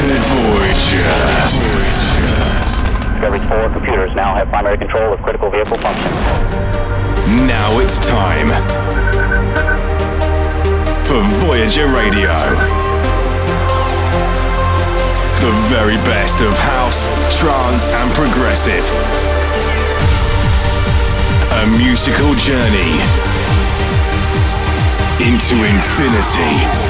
to Voyager. Discovery 4 computers now have primary control of critical vehicle function. Now it's time for Voyager Radio. The very best of house, trance, and progressive. A musical journey into infinity.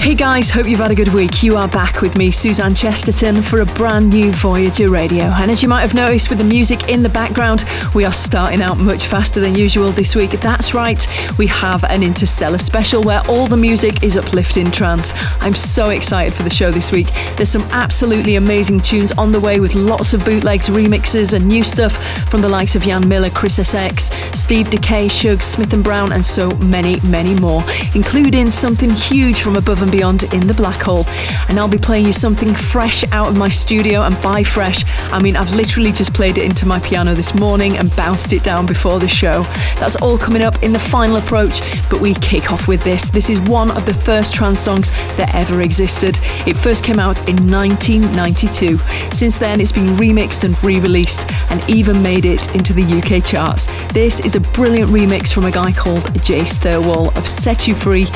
Hey guys, hope you've had a good week. You are back with me, Suzanne Chesterton, for a brand new Voyager Radio. And as you might have noticed with the music in the background, we are starting out much faster than usual this week. That's right, we have an interstellar special where all the music is uplifting trance. I'm so excited for the show this week. There's some absolutely amazing tunes on the way with lots of bootlegs, remixes, and new stuff from the likes of Jan Miller, Chris SX, Steve Dekay, Shug, Smith and Brown, and so many, many more, including something huge from above and and beyond in the black hole. And I'll be playing you something fresh out of my studio. And by fresh, I mean I've literally just played it into my piano this morning and bounced it down before the show. That's all coming up in the final approach, but we kick off with this. This is one of the first trance songs that ever existed. It first came out in 1992. Since then, it's been remixed and re released and even made it into the UK charts. This is a brilliant remix from a guy called Jace Thirlwall of Set You Free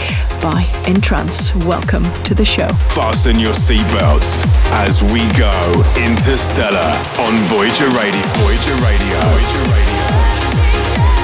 by N-Trance welcome to the show. Fasten your seatbelts as we go interstellar on Voyager Radio. Voyager Radio. Voyager Radio.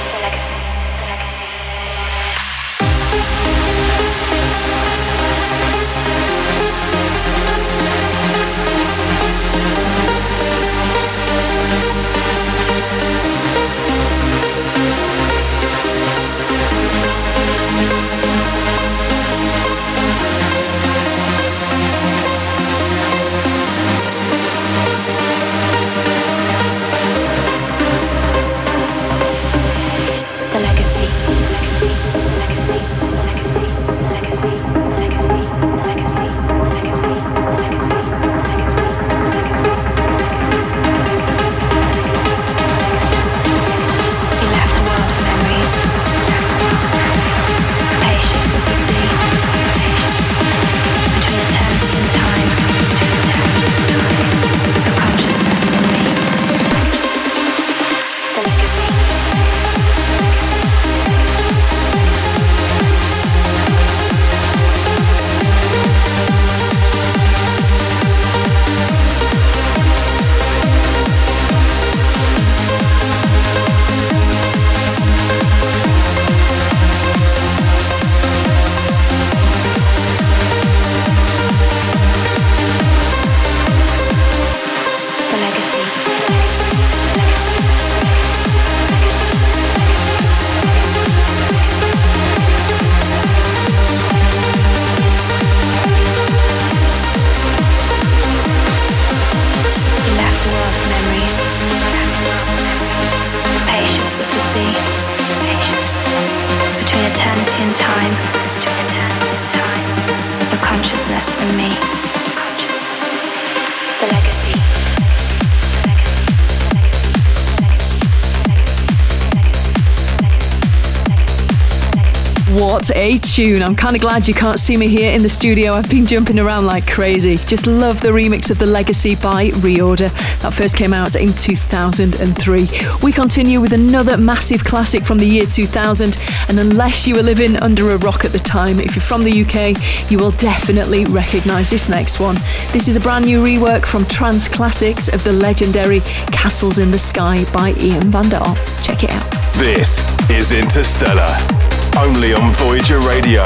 a tune. I'm kind of glad you can't see me here in the studio. I've been jumping around like crazy. Just love the remix of The Legacy by Reorder. That first came out in 2003. We continue with another massive classic from the year 2000. And unless you were living under a rock at the time, if you're from the UK, you will definitely recognize this next one. This is a brand new rework from Trans Classics of the legendary Castles in the Sky by Ian Van Dahl Check it out. This is Interstellar only on Voyager Radio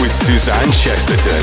with Suzanne Chesterton.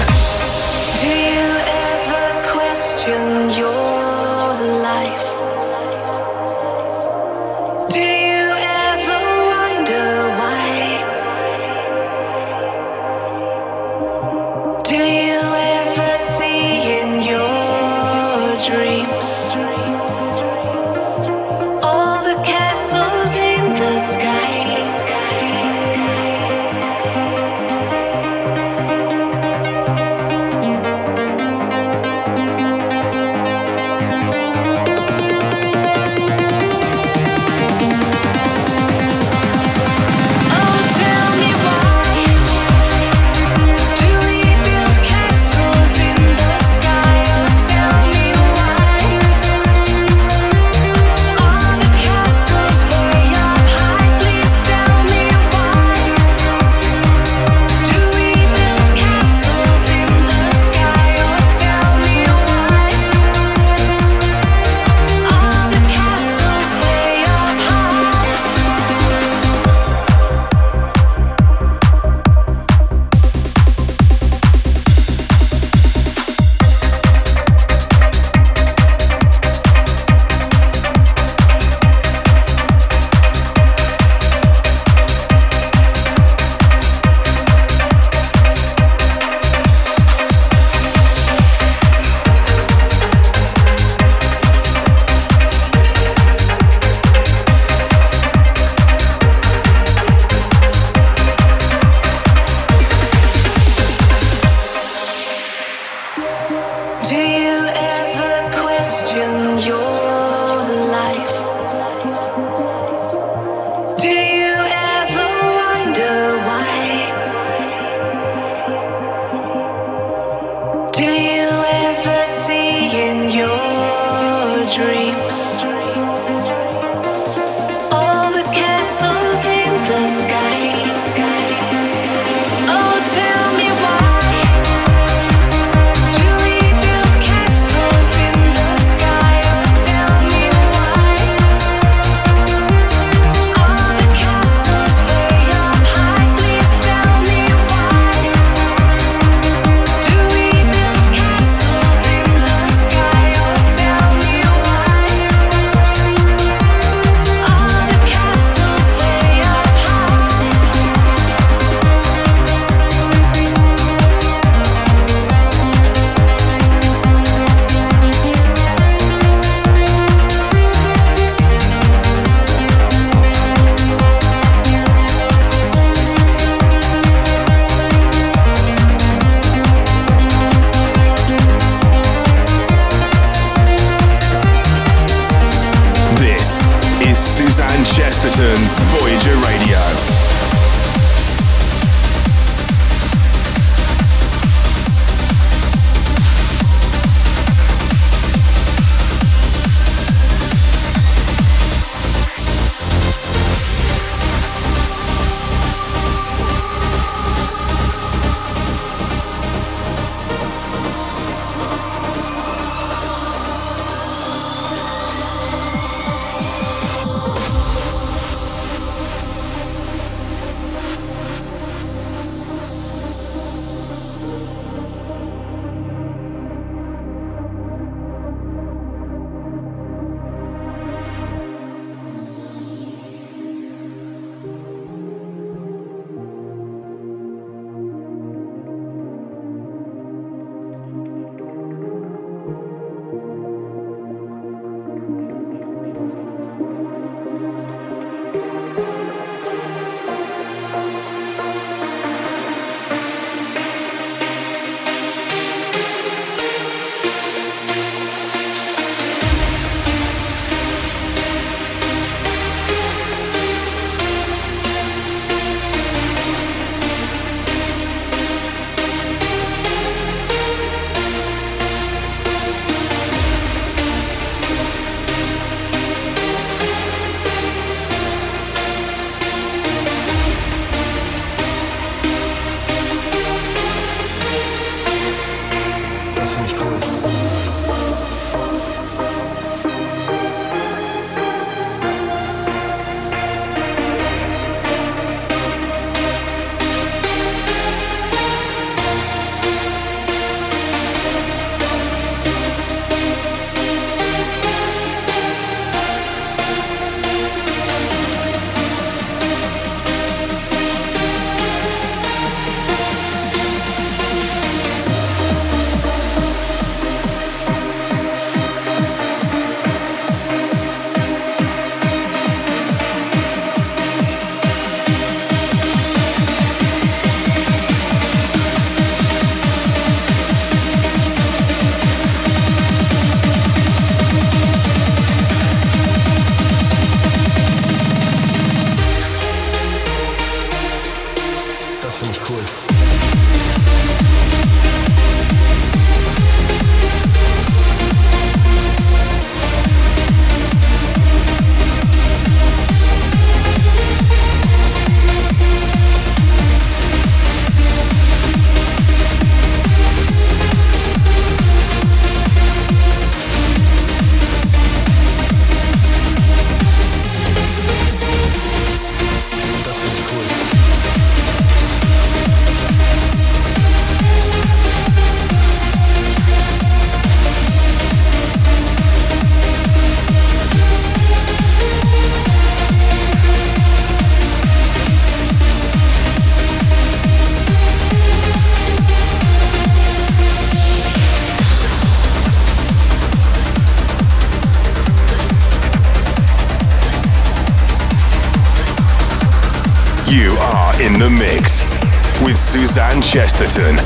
Chesterton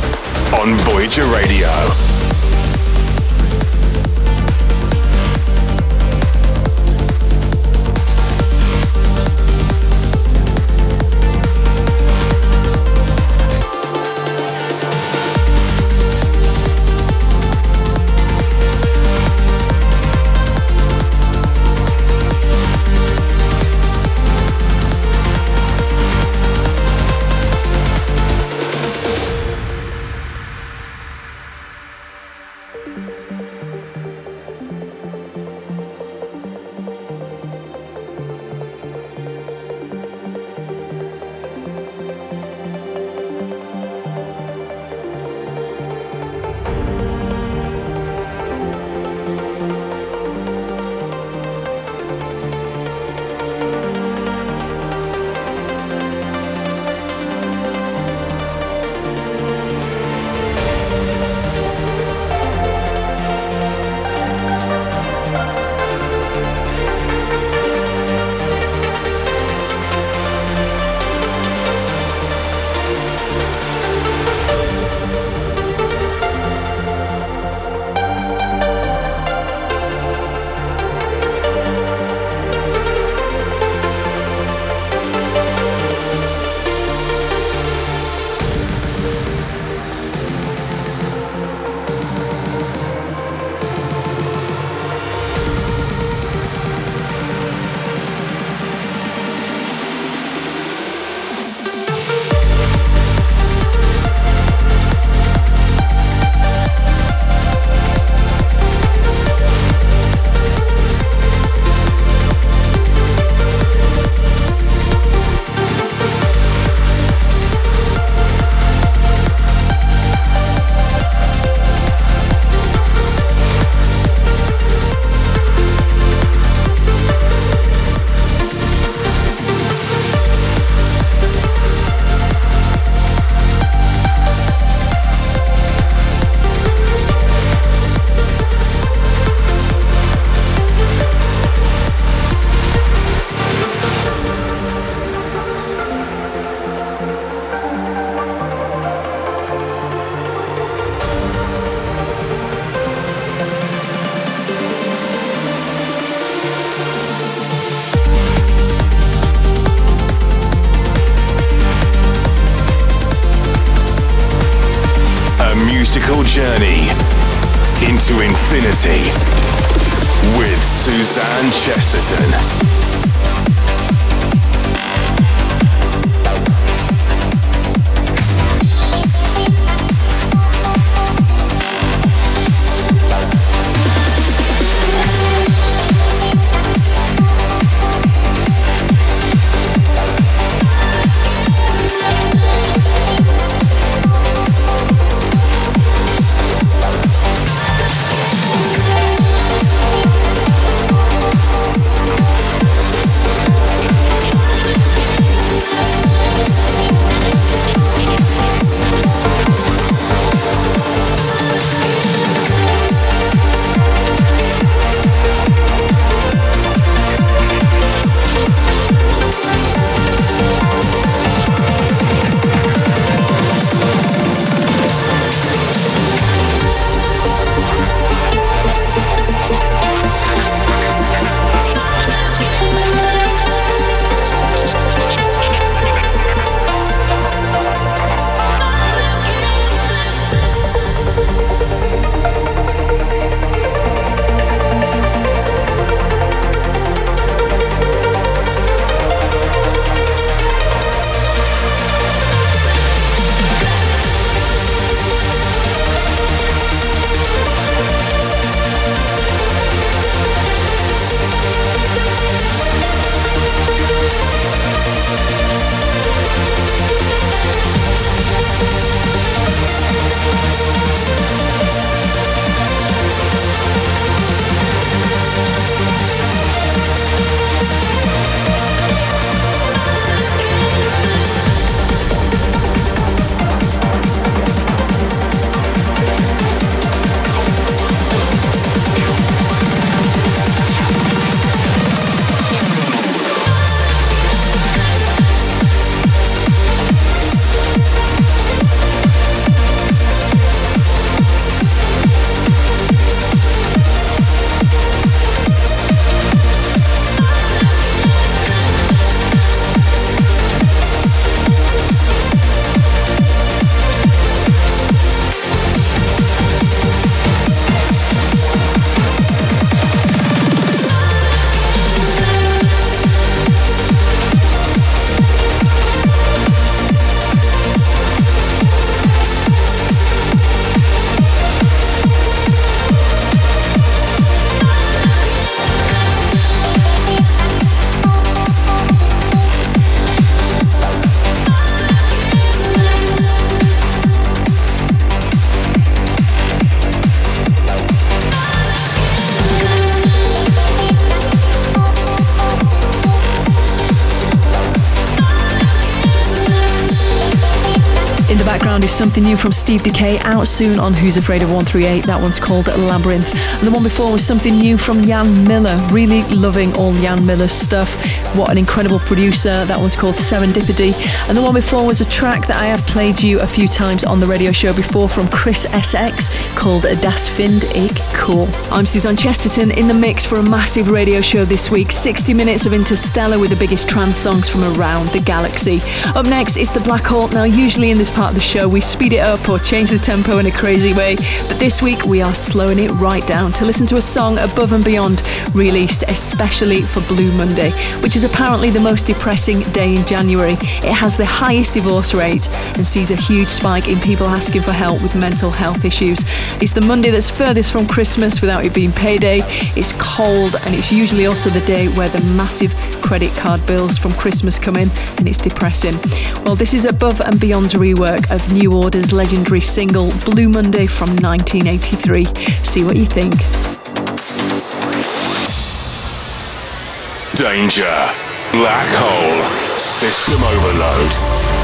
on Voyager Radio. Something new from Steve Dekay out soon on Who's Afraid of 138. That one's called Labyrinth. And the one before was something new from Jan Miller. Really loving all Jan Miller's stuff. What an incredible producer. That one's called Serendipity. And the one before was a track that I have played you a few times on the radio show before from Chris SX called Das Find Ich Cool. I'm Suzanne Chesterton in the mix for a massive radio show this week. 60 minutes of Interstellar with the biggest trance songs from around the galaxy. Up next is the Black Hole. Now, usually in this part of the show, we speed it up or change the tempo in a crazy way, but this week we are slowing it right down to listen to a song above and beyond released especially for Blue Monday, which is apparently the most depressing day in January. It has the highest divorce rate and sees a huge spike in people asking for help with mental health issues. It's the Monday that's furthest from Christmas without it being payday. It's cold and it's usually also the day where the massive credit card bills from Christmas come in and it's depressing. Well, this is above and beyond's rework of New Order's legendary single Blue Monday from 1983. See what you think. Danger. Black hole. System overload.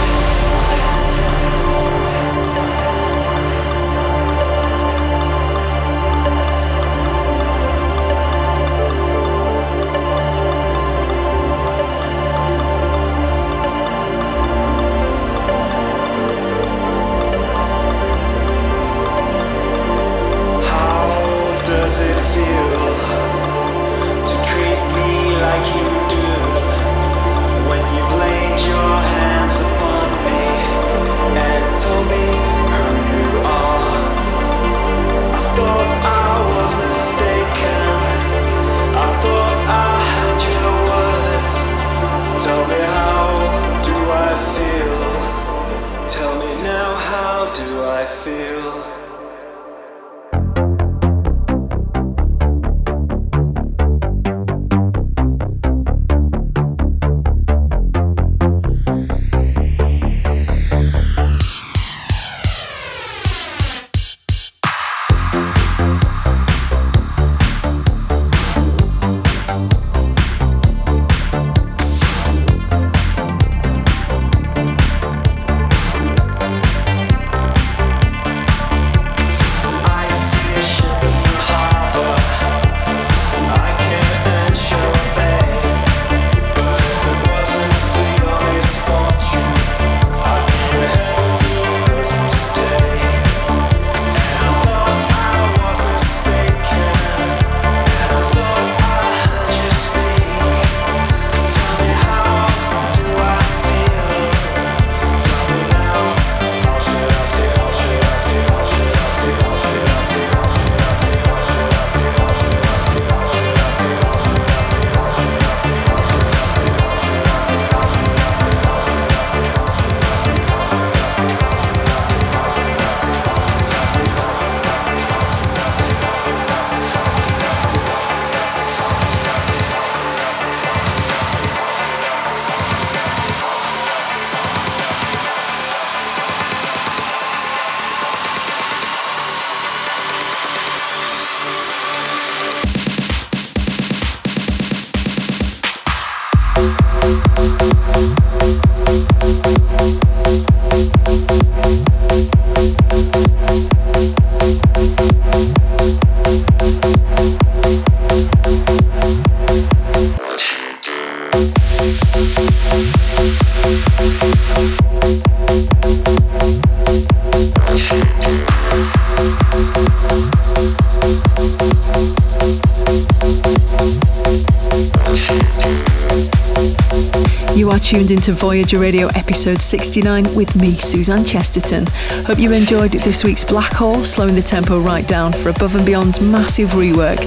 Tuned into Voyager Radio episode 69 with me, Suzanne Chesterton. Hope you enjoyed this week's Black Hole, slowing the tempo right down for Above and Beyond's massive rework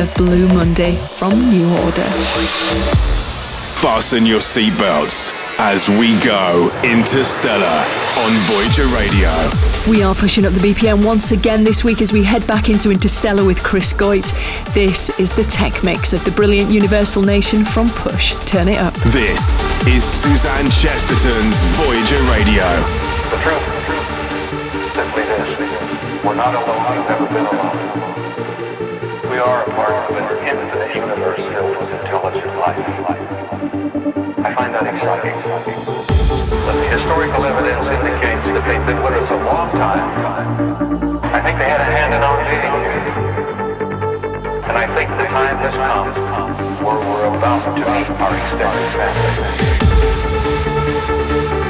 of Blue Monday from New Order. Fasten your seatbelts as we go interstellar on Voyager Radio. We are pushing up the BPM once again this week as we head back into Interstellar with Chris Goit. This is the tech mix of the brilliant Universal Nation from Push. Turn it up. This is Suzanne Chesterton's Voyager Radio. The truth, simply this, we're not alone, we've never been alone. We are a part of an infinite universe filled with intelligent life. I find that exciting. But the historical evidence indicates that they've been with us a long time. I think they had a hand in our being. And I think the time has come where we're about to meet our extended family.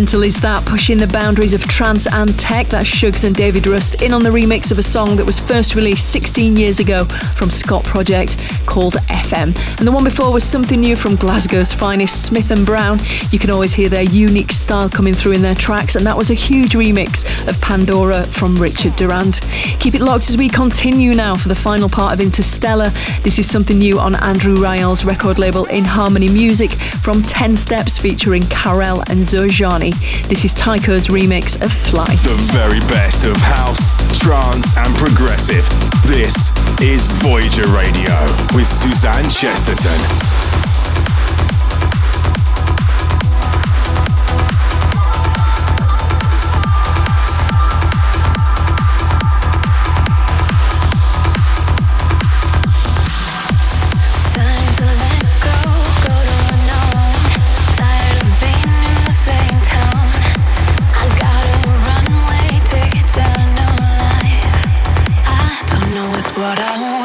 Mental is that? Pushing the boundaries of trance and tech. That's Shugs and David Rust in on the remix of a song that was first released 16 years ago from Scot Project called FM. And the one before was something new from Glasgow's finest, Smith and Brown. You can always hear their unique style coming through in their tracks, and that was a huge remix of Pandora from Richard Durand. Keep it locked as we continue now for the final part of Interstellar. This is something new on Andrew Rayel's record label In Harmony Music from 10 Steps featuring Karel and Zojani. This is Tycho's remix of Fly. The very best of house, trance, and progressive. This is Voyager Radio with Suzanne Chesterton. what I want.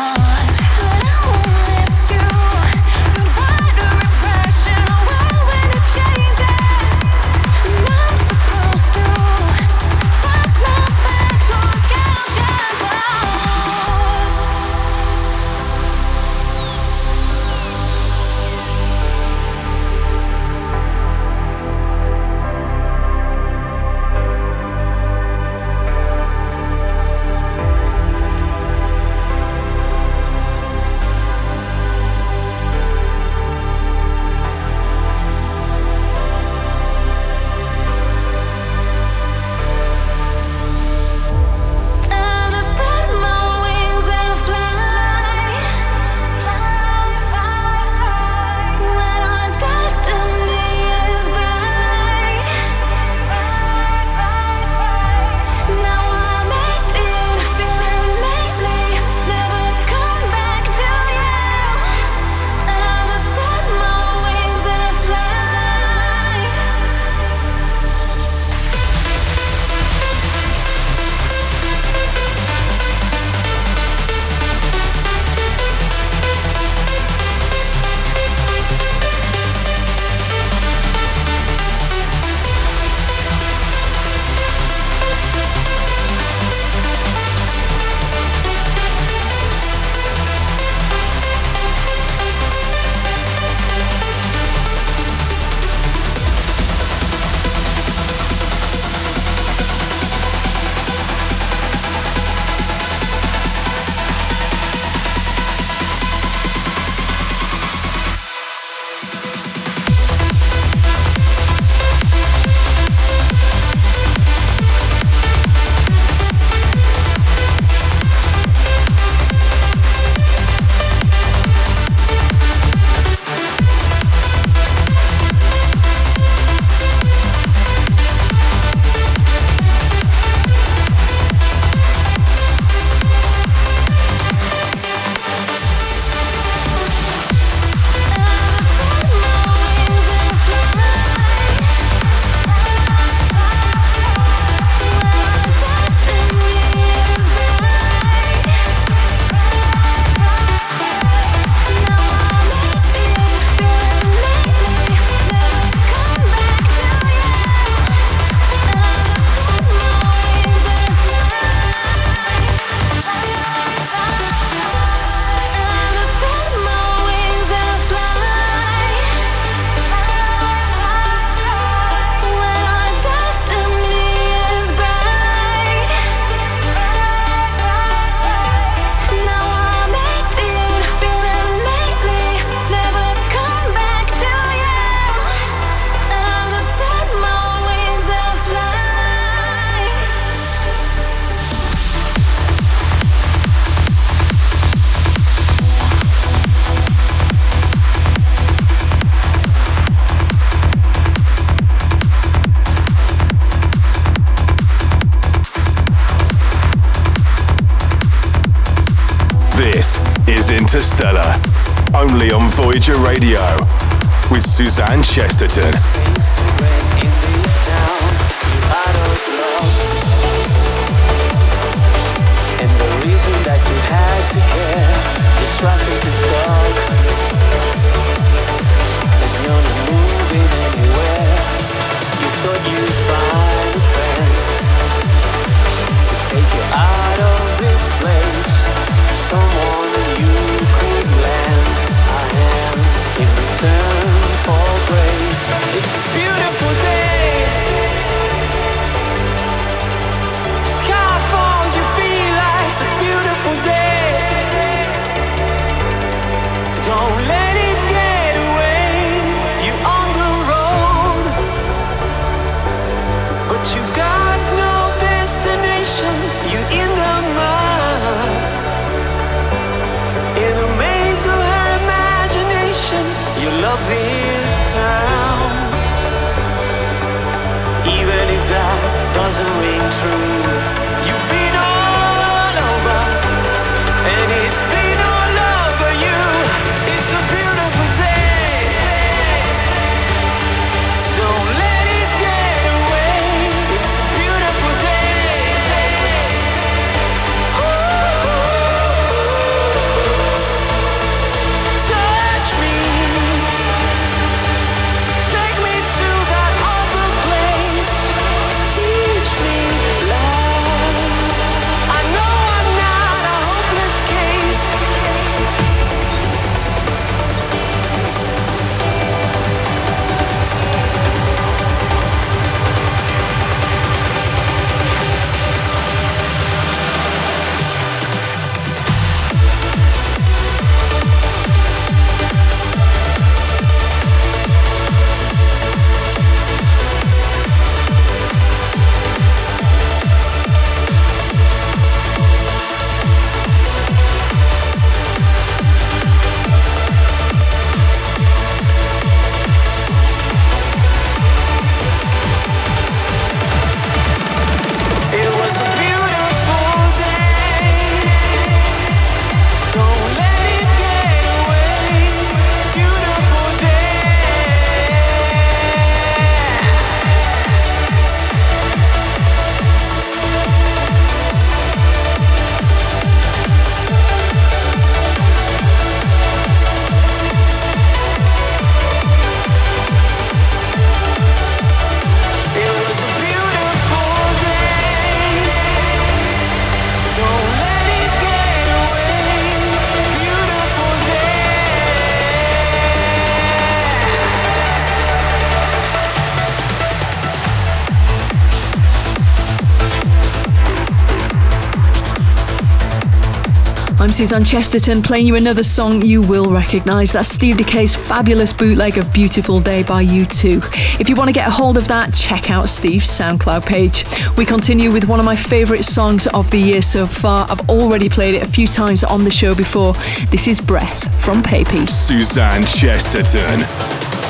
Suzanne Chesterton playing you another song you will recognise. That's Steve Dekay's fabulous bootleg of Beautiful Day by U2. If you want to get a hold of that, check out Steve's SoundCloud page. We continue with one of my favourite songs of the year so far. I've already played it a few times on the show before. This is Breath from Papy. Suzanne Chesterton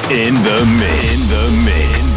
in the mix. In the mix.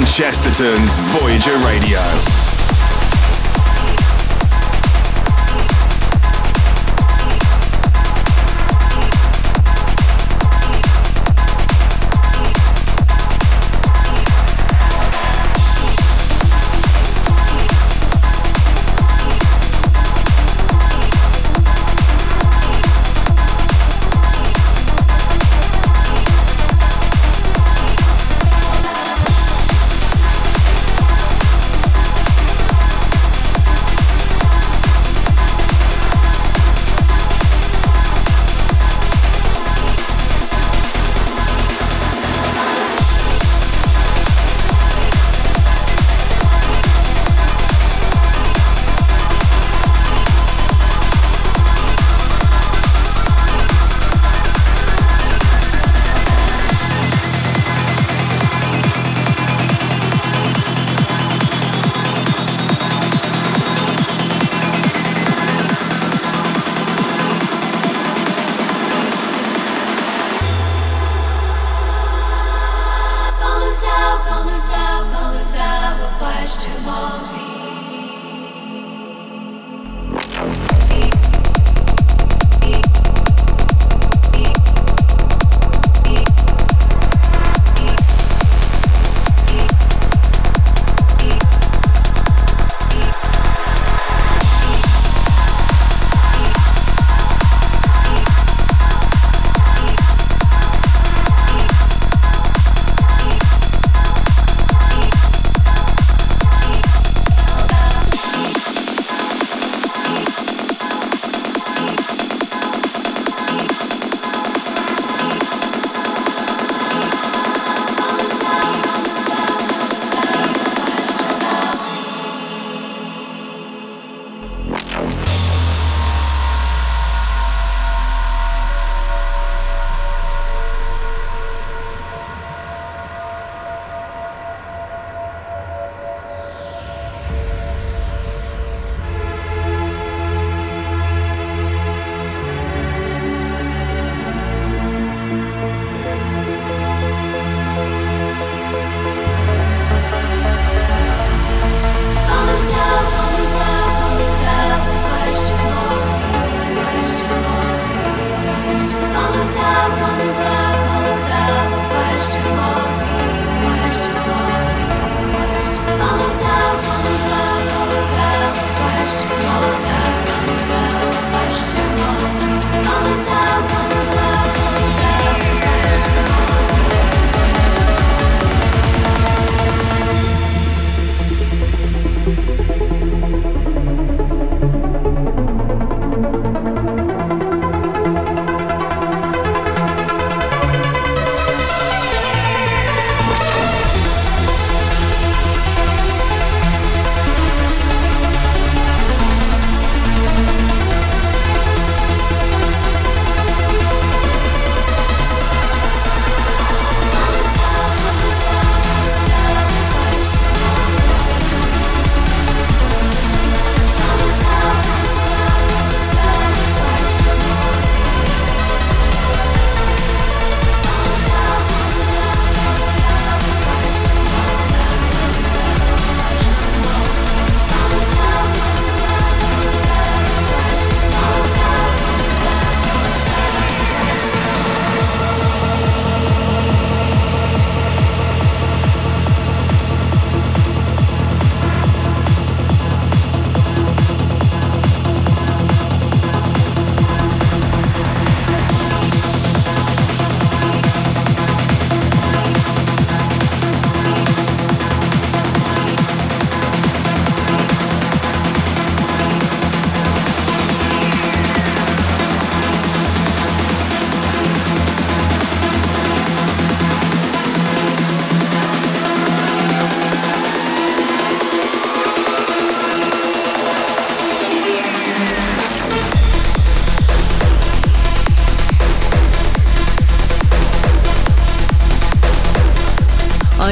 Suzanne Chesterton's Voyager Radio. Bye.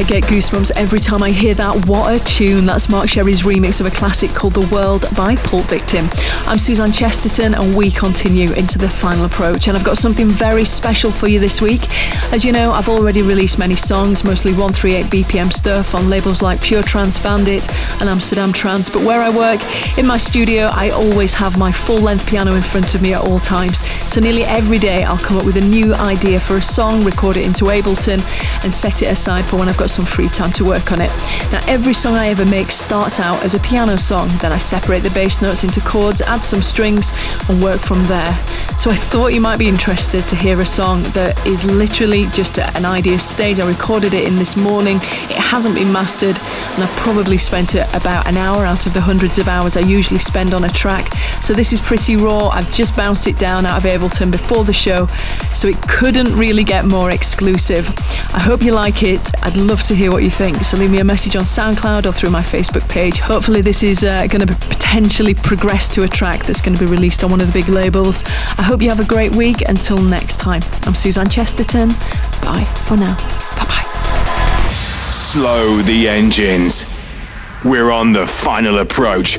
Get goosebumps every time I hear that. What a tune! That's Mark Sherry's remix of a classic called The World by Pulp Victim. I'm Suzanne Chesterton, and we continue into the final approach. And I've got something very special for you this week. As you know, I've already released many songs, mostly 138 BPM stuff on labels like Pure Trance Bandit and Amsterdam Trance. But where I work, in my studio, I always have my full length piano in front of me at all times. So nearly every day, I'll come up with a new idea for a song, record it into Ableton, and set it aside for when I've got some free time to work on it. Now, every song I ever make starts out as a piano song, then I separate the bass notes into chords, add some strings, and work from there. So I thought you might be interested to hear a song that is literally just at an idea stage. I recorded it in this morning. It hasn't been mastered, and I've probably spent it about an hour out of the hundreds of hours I usually spend on a track. So this is pretty raw. I've just bounced it down out of Ableton before the show, so it couldn't really get more exclusive. I hope you like it. I'd love to hear what you think. So leave me a message on SoundCloud or through my Facebook page. Hopefully, this is uh, going to potentially progress to a track that's going to be released on one of the big labels. I hope you have a great week. Until next time, I'm Suzanne Chesterton. Bye for now. Bye bye. Slow the engines. We're on the final approach.